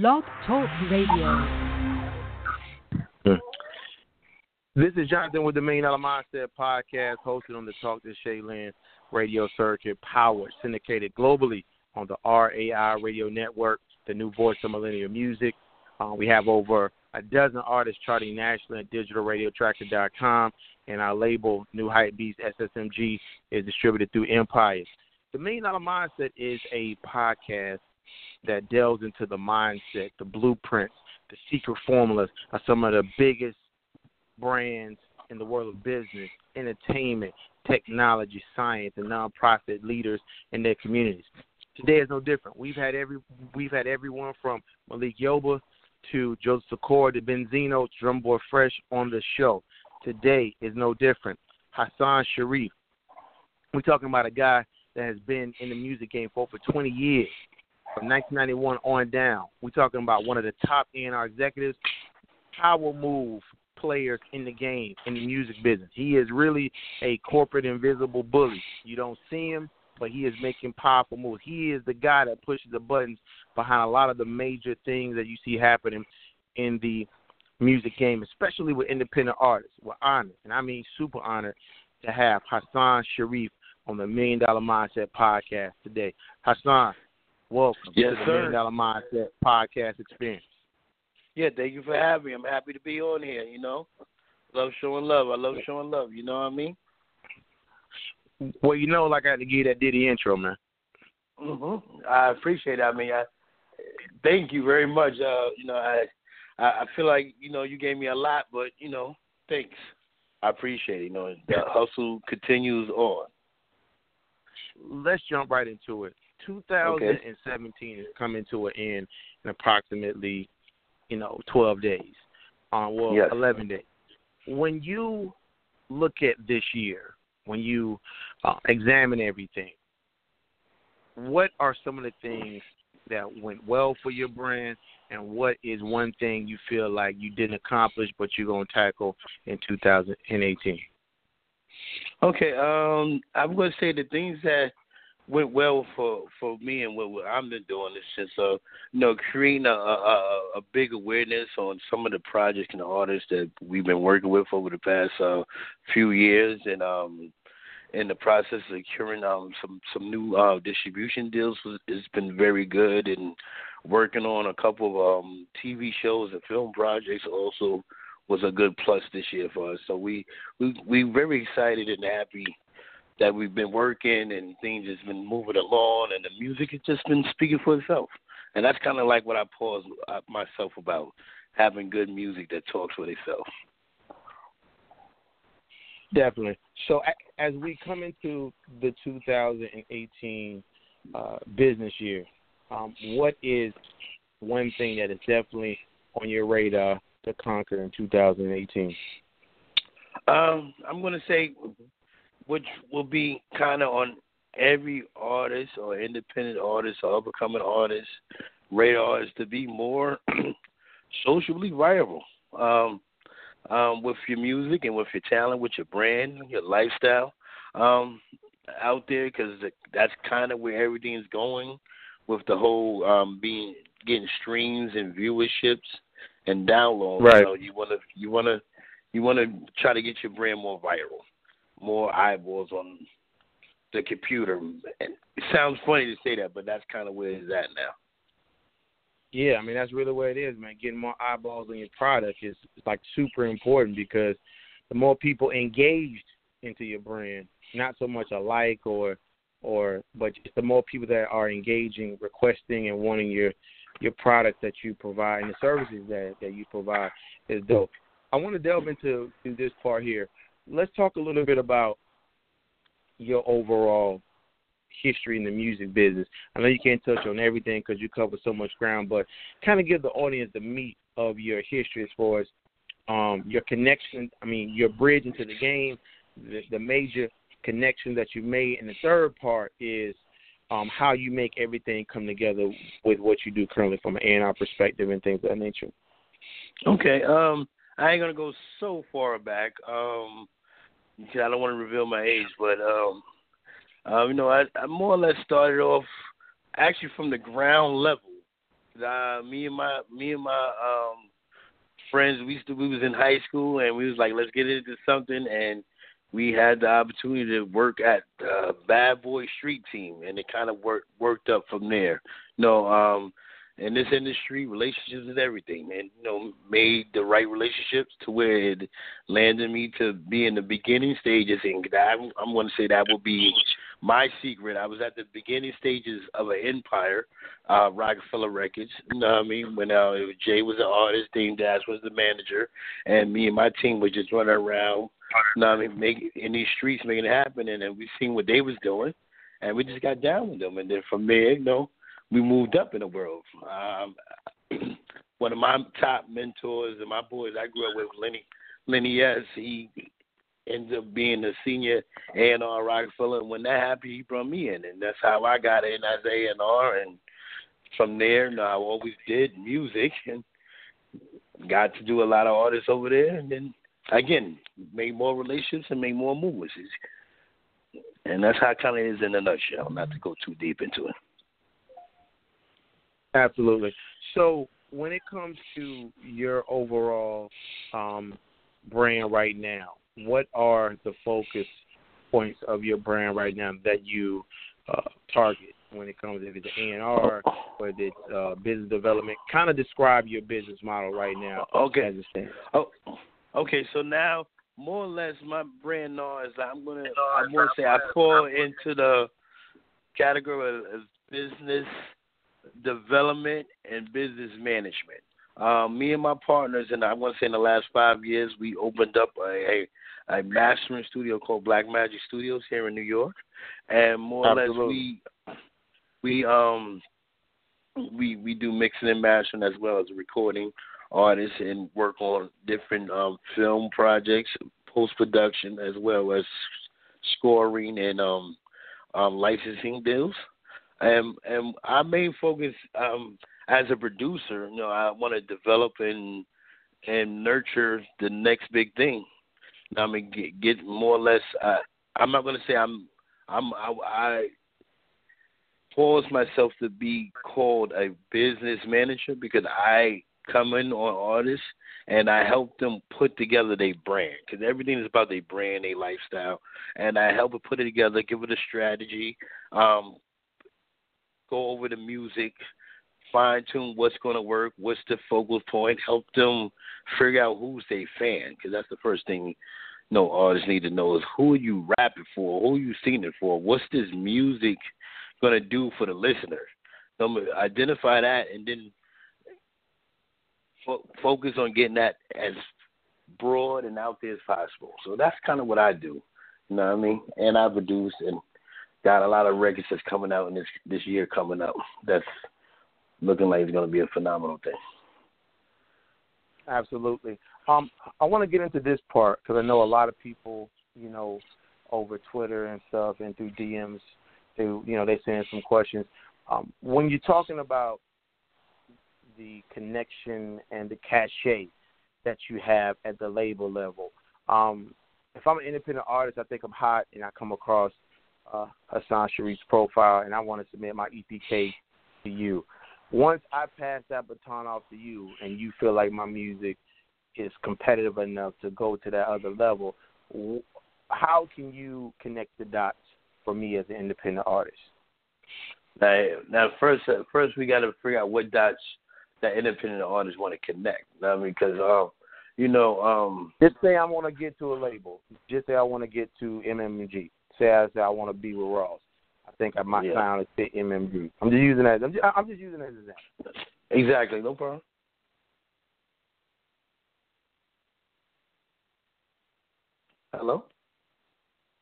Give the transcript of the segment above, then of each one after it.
Blog Talk Radio. This is Jonathan with the Million Dollar Mindset Podcast, hosted on the Talk to Shaylin radio circuit, powered, syndicated globally on the RAI radio network, the new voice of millennial music. Uh, we have over a dozen artists charting nationally at digitalradiotracker.com, and our label, New Hype Beast SSMG, is distributed through Empires. The Million Dollar Mindset is a podcast that delves into the mindset, the blueprints, the secret formulas of some of the biggest brands in the world of business, entertainment, technology, science, and nonprofit leaders in their communities. Today is no different. We've had every we've had everyone from Malik Yoba to Joseph Secor to Benzino, Drumboy Fresh on the show. Today is no different. Hassan Shareef. We're talking about a guy that has been in the music game for over 20 years, from 1991 on down. We're talking about one of the top A&R executives, power move players in the game, in the music business. He is really a corporate invisible bully. You don't see him, but he is making powerful moves. He is the guy that pushes the buttons behind a lot of the major things that you see happening in the music game, especially with independent artists. We're honored, and I mean super honored, to have Hassan Shareef on the Million Dollar Mindset podcast today. Hassan, welcome yes, to the sir. Million Dollar Mindset podcast experience. Yeah, thank you for having me. I'm happy to be on here, you know. Love showing love. I love showing love, you know what I mean? Well, you know, like I had to give that Diddy intro, man. Mm-hmm. I appreciate it. I mean, I thank you very much. Uh, you know, I I feel like, you know, you gave me a lot, but, you know, thanks. I appreciate it. You know, the hustle continues on. Let's jump right into it. 2017 is coming to an end in approximately, you know, 12 days. Uh, well, Yes. 11 days. When you look at this year, when you uh, examine everything, what are some of the things that went well for your brand, and what is one thing you feel like you didn't accomplish but you're gonna tackle in 2018? Okay, um, I'm going to say the things that went well for for me and what, what I've been doing is just uh, you know, creating a, a a big awareness on some of the projects and the artists that we've been working with over the past uh, few years, and um, in the process of securing um some some new uh distribution deals has been very good, and working on a couple of um TV shows and film projects also was a good plus this year for us. So we we we very excited and happy that we've been working and things has been moving along and the music has just been speaking for itself. And that's kind of like what I pause uh, myself about having good music that talks for itself. Definitely. So as we come into the 2018 uh, business year, um, what is one thing that is definitely on your radar to conquer in 2018? Um, I'm going to say, which will be kind of on every artist or independent artist or up and coming artist radar is to be more socially viable um, um, with your music and with your talent, with your brand, your lifestyle um, out there, because that's kind of where everything is going with the whole um, being getting streams and viewerships and downloads. Right. You want to you want to you want to try to get your brand more viral, more eyeballs on the computer. And it sounds funny to say that, but that's kind of where it's at now. Yeah, I mean that's really what it is, man. Getting more eyeballs on your product is, like super important because the more people engaged into your brand, not so much a like or or but just the more people that are engaging, requesting and wanting your your product that you provide and the services that that you provide is dope. I want to delve into to this part here. Let's talk a little bit about your overall history in the music business. I know you can't touch on everything because you cover so much ground, but kind of give the audience the meat of your history as far as um, your connection. I mean, your bridge into the game, the, the major connection that you made, and the third part is um, how you make everything come together with what you do currently from an A&R perspective and things of that nature. Okay. Um, I ain't gonna go so far back. Um, because I don't want to reveal my age, but um, uh, you know, I, I more or less started off actually from the ground level uh, me and my me and my um friends we used to we was in high school and we was like let's get into something and we had the opportunity to work at uh, Bad Boy Street Team and it kind of worked worked up from there. no, um in this industry, relationships is everything, and you know, made the right relationships to where it landed me to be in the beginning stages. And I'm, I'm going to say that will be my secret. I was at the beginning stages of an empire, uh, Roc-A-Fella Records. You know what I mean? When uh, Jay was an artist, Dame Dash was the manager, and me and my team was just running around. You know what I mean? Making in these streets, making it happen, and then we seen what they was doing, and we just got down with them. And then from there, you know we moved up in the world. Um, one of my top mentors and my boys I grew up with, Lenny Lenny S. He ended up being a senior A and R Roc-A-Fella, and when that happened, he brought me in, and that's how I got in as A and R. And from there, you know, I always did music and got to do a lot of artists over there, and then again made more relationships and made more moves. And that's how it kind of is in a nutshell. Not to go too deep into it. Absolutely. So when it comes to your overall um, brand right now, what are the focus points of your brand right now that you uh, target when it comes to the A&R, whether it's uh, business development? Kind of describe your business model right now. Okay. As it stands. Oh, okay. So now, more or less, my brand now is I'm gonna I'm gonna say I fall into the category of business development and business management. Um, me and my partners, and I want to say in the last five years, we opened up a, a, a mastering studio called Black Magic Studios here in New York, and more Absolutely. or less we we um we we do mixing and mastering as well as recording artists and work on different um, film projects, post production as well as scoring and um, um, licensing deals and and our main focus um, as a producer, you know, I want to develop and and nurture the next big thing. I mean, get, get more or less. Uh, I'm not going to say I'm I'm I, I force myself to be called a business manager because I come in on artists and I help them put together their brand because everything is about their brand, their lifestyle, and I help them put it together, give it a strategy, um, go over the music, fine tune what's going to work, what's the focal point, help them figure out who's their fan, because that's the first thing no artists need to know is who are you rapping for, who are you singing for, what's this music going to do for the listener. So identify that and then fo- focus on getting that as broad and out there as possible. So that's kind of what I do. You know what I mean? And I produce and got a lot of records that's coming out in this this year coming up. That's looking like it's going to be a phenomenal thing. Absolutely. Um, I want to get into this part because I know a lot of people, you know, over Twitter and stuff and through DMs, they, you know, they send some questions. Um, when you're talking about the connection and the cachet that you have at the label level, um, if I'm an independent artist, I think I'm hot and I come across uh, Hassan Shareef's profile, and I want to submit my EPK to you. Once I pass that baton off to you, and you feel like my music is competitive enough to go to that other level, how can you connect the dots for me as an independent artist? Now, now first, uh, first we got to figure out what dots that independent artists want to connect. You know I mean, because um, you know, um, just say I want to get to a label. Just say I want to get to MMG say I say I want to be with Ross. I think I might yeah. sound fit MMG. I'm just using that. I'm just, I'm just using that as an example. Exactly. No problem. Hello.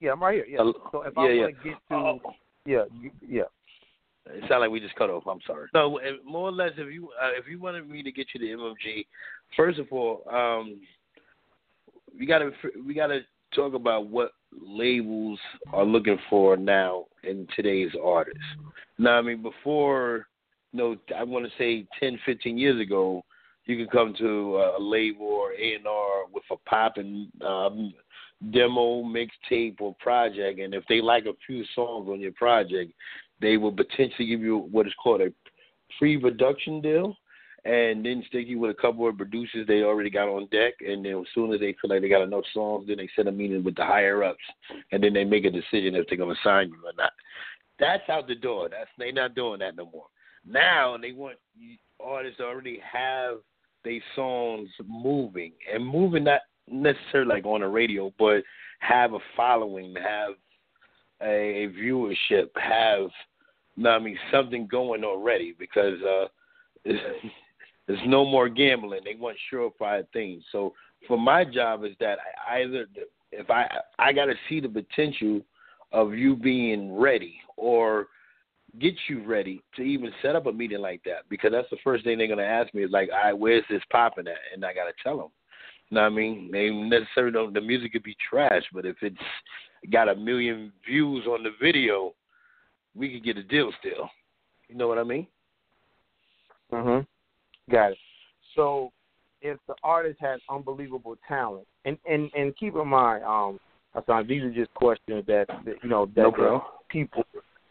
Yeah, I'm right here. Yeah. Hello? So if yeah, I yeah. want to get to, oh. yeah, yeah. It sounded like we just cut off. I'm sorry. So more or less, if you uh, if you wanted me to get you the MMG, first of all, um, we gotta we gotta talk about what labels are looking for now in today's artists. Now, I mean, before, you know, I want to say 10, 15 years ago, you could come to a label or A&R with a popping um, demo, mixtape, or project, and if they like a few songs on your project, they will potentially give you what is called a pre-production deal, and then stick you with a couple of producers they already got on deck, and then as soon as they feel like they got enough songs, then they set a meeting with the higher ups, and then they make a decision if they're gonna sign you or not. That's out the door. That's they not doing that no more. Now they want artists to already have their songs moving and moving not necessarily like on the radio, but have a following, have a, a viewership, have you I mean something going already because uh there's no more gambling. They want surefire things. So for my job is that I either if I I got to see the potential of you being ready or get you ready to even set up a meeting like that because that's the first thing they're gonna ask me is like, all right, where's this popping at? And I gotta tell them. You know what I mean? They necessarily don't. The music could be trash, but if it's got a million views on the video, we could get a deal still. You know what I mean? Mhm. Got it. So, if the artist has unbelievable talent, and and and keep in mind, um, Hassan, these are just questions that, that you know that no people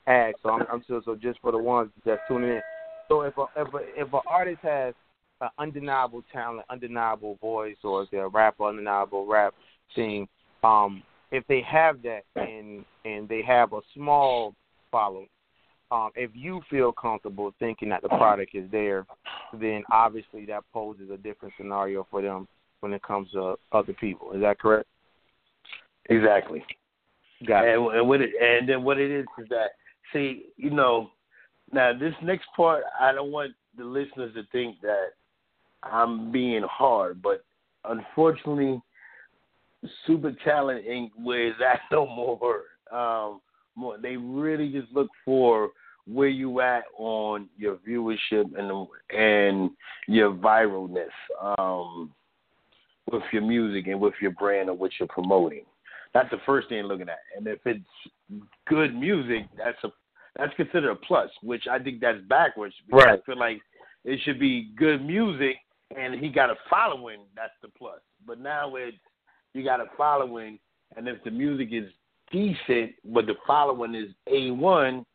ask. So I'm, I'm so so just for the ones that's tuning in. So if a if a if an artist has an undeniable talent, undeniable voice, or if they're a rapper, undeniable rap thing, um, if they have that and and they have a small following, um, if you feel comfortable thinking that the product is there, then obviously that poses a different scenario for them when it comes to other people. Is that correct? Exactly. Got and, it. And what it and then what it is is that see, you know, now this next part I don't want the listeners to think that I'm being hard, but unfortunately super talent ain't where it's at no more. Um more they really just look for where you at on your viewership and and your viralness um with your music and with your brand or what you're promoting. That's the first thing looking at. And if it's good music, that's a that's considered a plus, which I think that's backwards. Because right. I feel like it should be good music and he got a following, that's the plus. But now it's you got a following and if the music is decent but the following is A one,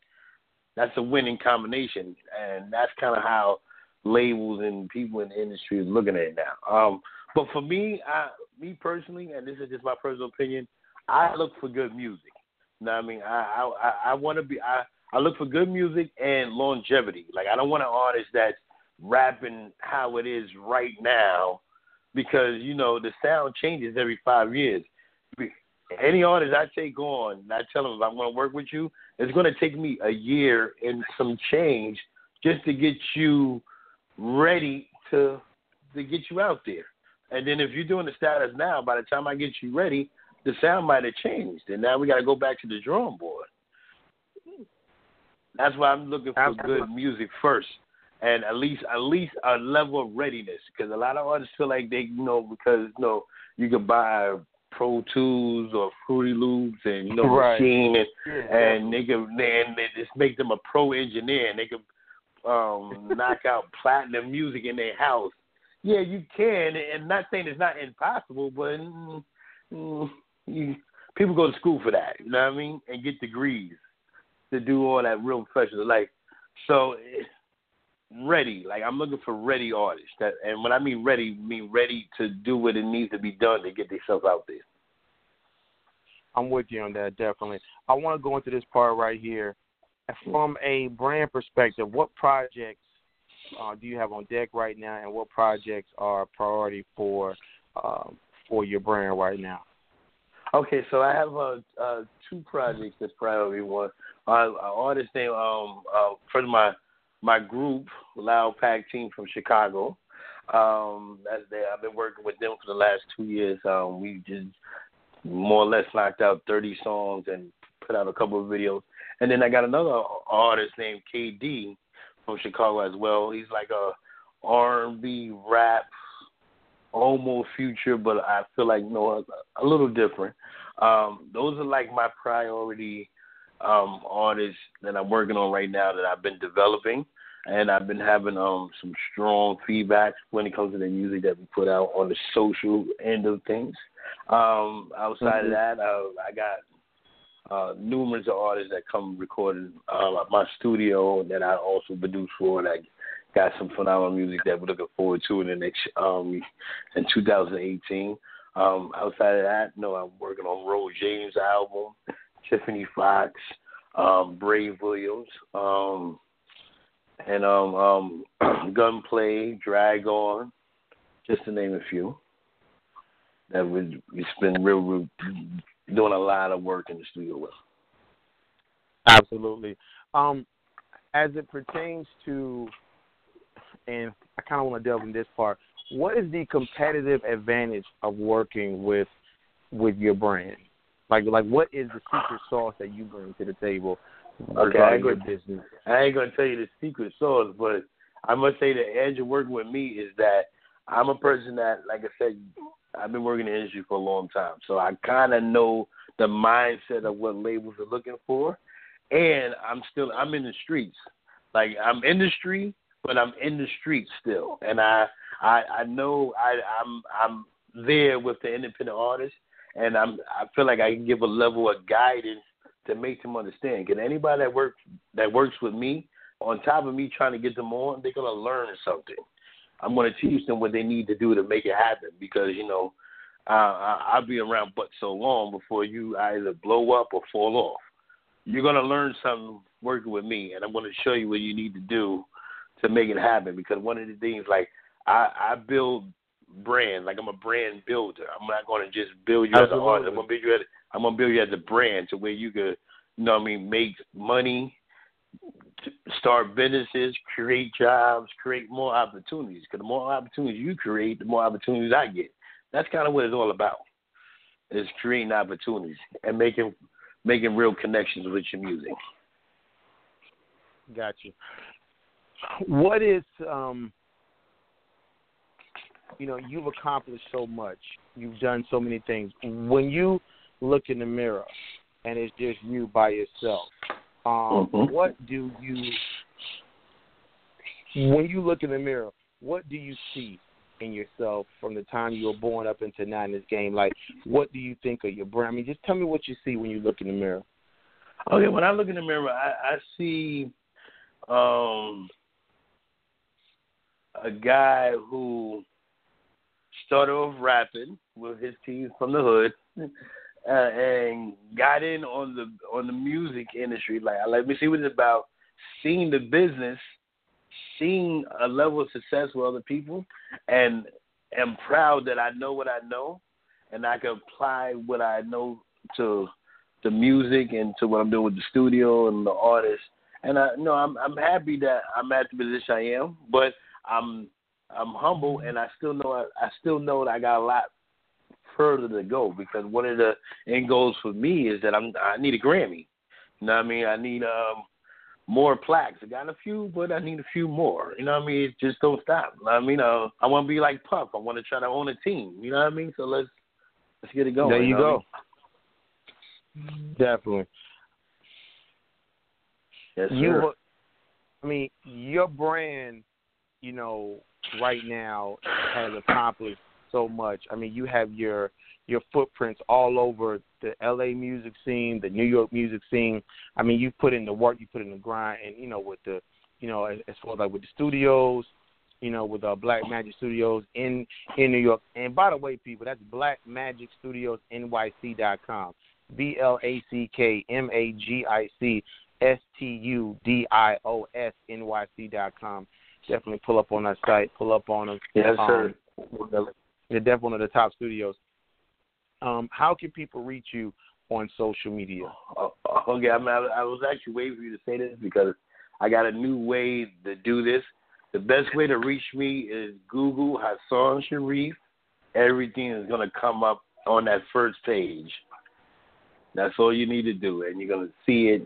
that's a winning combination. And that's kinda how labels and people in the industry is looking at it now. Um but for me, I me personally, and this is just my personal opinion, I look for good music. You know what I mean? I I I want to be I I look for good music and longevity. Like I don't want an artist that's rapping how it is right now because you know the sound changes every five years. Any artist I take on, I tell them if I'm going to work with you, it's going to take me a year and some change just to get you ready to to get you out there. And then if you're doing the status now, by the time I get you ready, the sound might have changed, and now we got to go back to the drawing board. That's why I'm looking for good music first, and at least at least a level of readiness. Because a lot of artists feel like they, you know, because you know you can buy Pro Tools or Fruity Loops and you know right. machine, and, yeah, and they can then they just make them a pro engineer, and they can um knock out platinum music in their house. Yeah, you can, and not saying it's not impossible, but. Mm, mm, you people go to school for that, you know what I mean, and get degrees to do all that real professional. Like, so ready. Like I'm looking for ready artists. That, and when I mean ready, I mean ready to do what it needs to be done to get themselves out there. I'm with you on that, definitely. I want to go into this part right here. From a brand perspective, what projects uh, do you have on deck right now, and what projects are priority for um, for your brand right now? Okay, so I have uh, uh, two projects that's priority one. Uh, an artist named um uh, for my my group Loud Pack team from Chicago. Um, that's. I've been working with them for the last two years. Um, we just more or less knocked out 30 songs and put out a couple of videos. And then I got another artist named KD from Chicago as well. He's like a R&B rap almost future, but I feel like a, a little different. Um, those are like my priority um, artists that I'm working on right now that I've been developing, and I've been having um, some strong feedback when it comes to the music that we put out on the social end of things. Um, outside mm-hmm. of that, uh, I got uh, numerous artists that come recording uh, at my studio that I also produce for and I got some phenomenal music that we're looking forward to in the next um in 2018. Um, outside of that, no, I'm working on Ro James album, Tiffany Foxx, um, Brave Williams, um, and um, um, Gunplay, Drag On, just to name a few. That we we spend real, real doing a lot of work in the studio with. Absolutely. Um, as it pertains to, and I kind of want to delve in this part. What is the competitive advantage of working with with your brand? Like, like what is the secret sauce that you bring to the table Okay, I ain't, gonna, business? I ain't gonna tell you the secret sauce, but I must say the edge of working with me is that I'm a person that, like I said, I've been working in the industry for a long time, so I kind of know the mindset of what labels are looking for, and I'm still I'm in the streets. Like I'm industry, but I'm in the streets still, and I I I know I I'm I'm there with the independent artists, and I'm I feel like I can give a level of guidance to make them understand. Because anybody that works that works with me, on top of me trying to get them on, they're gonna learn something. I'm gonna teach them what they need to do to make it happen. Because you know, uh, I'll be around but so long before you either blow up or fall off. You're gonna learn something working with me, and I'm gonna show you what you need to do to make it happen. Because one of the things, like I, I build brand, like I'm a brand builder. I'm not gonna just build you Absolutely. as an artist. I'm gonna build you as I'm gonna build you as a brand to where you could, you know, what I mean, make money, start businesses, create jobs, create more opportunities. Because the more opportunities you create, the more opportunities I get. That's kind of what it's all about. Is creating opportunities and making making real connections with your music. Got you. What is um you know, you've accomplished so much. You've done so many things. When you look in the mirror and it's just you by yourself, um, Mhm. what do you when you look in the mirror, what do you see in yourself from the time you were born up into now in this game? Like what do you think of your brand? I mean, just tell me what you see when you look in the mirror. Okay, when I look in the mirror, I, I see um, a guy who started off rapping with his team from the hood, uh, and got in on the on the music industry. Like, let me see what it's about. Seeing the business, seeing a level of success with other people, and am proud that I know what I know, and I can apply what I know to the music and to what I'm doing with the studio and the artists. And I no, I'm I'm happy that I'm at the position I am, but I'm I'm humble and I still know I, I still know that I got a lot further to go because one of the end goals for me is that I'm I need a Grammy. You know what I mean? I need um more plaques. I got a few, but I need a few more. You know what I mean? It just don't stop. You know what I mean? Uh, I want to be like Puff. I want to try to own a team. You know what I mean? So let's let's get it going. there you know what I go. mean? Definitely. Yes, sir. you I mean, your brand, you know, right now has accomplished so much. I mean, you have your your footprints all over the LA music scene, the New York music scene. I mean, you put in the work, you put in the grind, and you know, with the, you know, as, as far as like with the studios, you know, with uh, Black Magic Studios in in New York. And by the way, people, that's Black Magic Studios NYC dot com. B L A C K M A G I C S T U D I O S N Y C dot com. Definitely pull up on that site. Pull up on them. Yes, sir. Um, they're definitely one of the top studios. Um, how can people reach you on social media? Uh, okay, I, mean, I, I was actually waiting for you to say this because I got a new way to do this. The best way to reach me is Google Hassan Shareef. Everything is going to come up on that first page. That's all you need to do, and you're going to see it.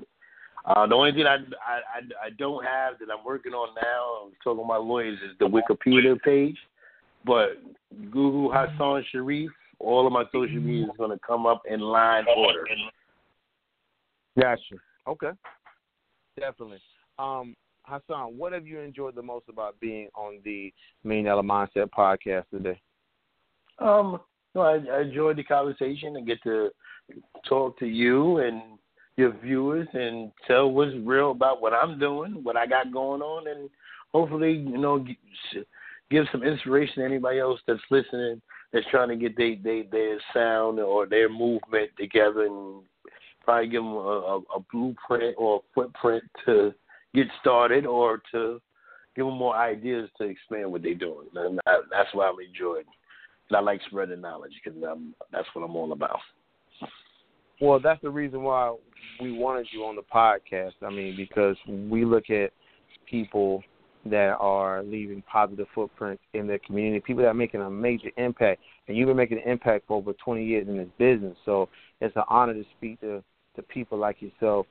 Uh, the only thing I, I, I, I don't have that I'm working on now, I'm talking to my lawyers, is the Wikipedia page. But Google Hassan Shareef, all of my social media is going to come up in line order. Gotcha. Okay. Definitely. Um, Hassan, what have you enjoyed the most about being on the Million Dollar Mindset podcast today? Um, no, I, I enjoyed the conversation and get to talk to you and your viewers and tell what's real about what I'm doing, what I got going on, and hopefully, you know, give some inspiration to anybody else that's listening that's trying to get their they, their sound or their movement together and probably give them a, a, a blueprint or a footprint to get started or to give them more ideas to expand what they're doing. And I, that's why I'm enjoying. And I like spreading knowledge because that's what I'm all about. Well, that's the reason why we wanted you on the podcast. I mean, because we look at people that are leaving positive footprints in their community, people that are making a major impact. And you've been making an impact for over 20 years in this business. So it's an honor to speak to, to people like yourself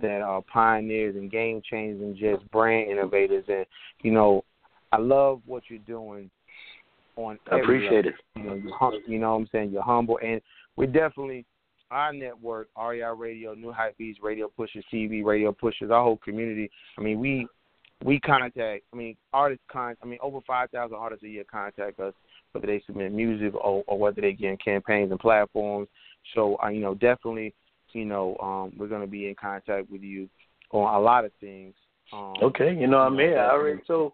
that are pioneers and game changers and just brand innovators. And, you know, I love what you're doing on I appreciate level. it. You know, you know what I'm saying? You're humble. And we're definitely – our network, REI Radio, New Hype Beats, Radio Pushers TV, Radio Pushers, our whole community. I mean, we we contact. I mean, artists con. I mean, over five thousand artists a year contact us, whether they submit music or, or whether they get in campaigns and platforms. So, uh, you know, definitely, you know, um, we're going to be in contact with you on a lot of things. Um, okay, you know, I'm here. I already told,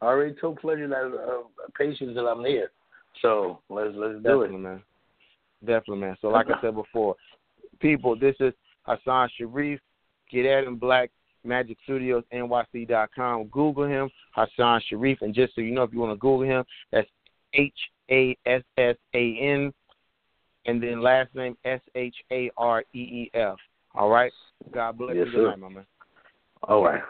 I already told Pleasure that uh, patients that I'm here. So let's let's do it, man. Definitely, man. So, like I said before, people, this is Hassan Shareef. Get at him, Black Magic Studios NYC.com. Google him, Hassan Shareef. And just so you know, if you want to Google him, that's H A S S A N, and then last name S H A R E E F. All right? God bless yes, you tonight, my man. All right.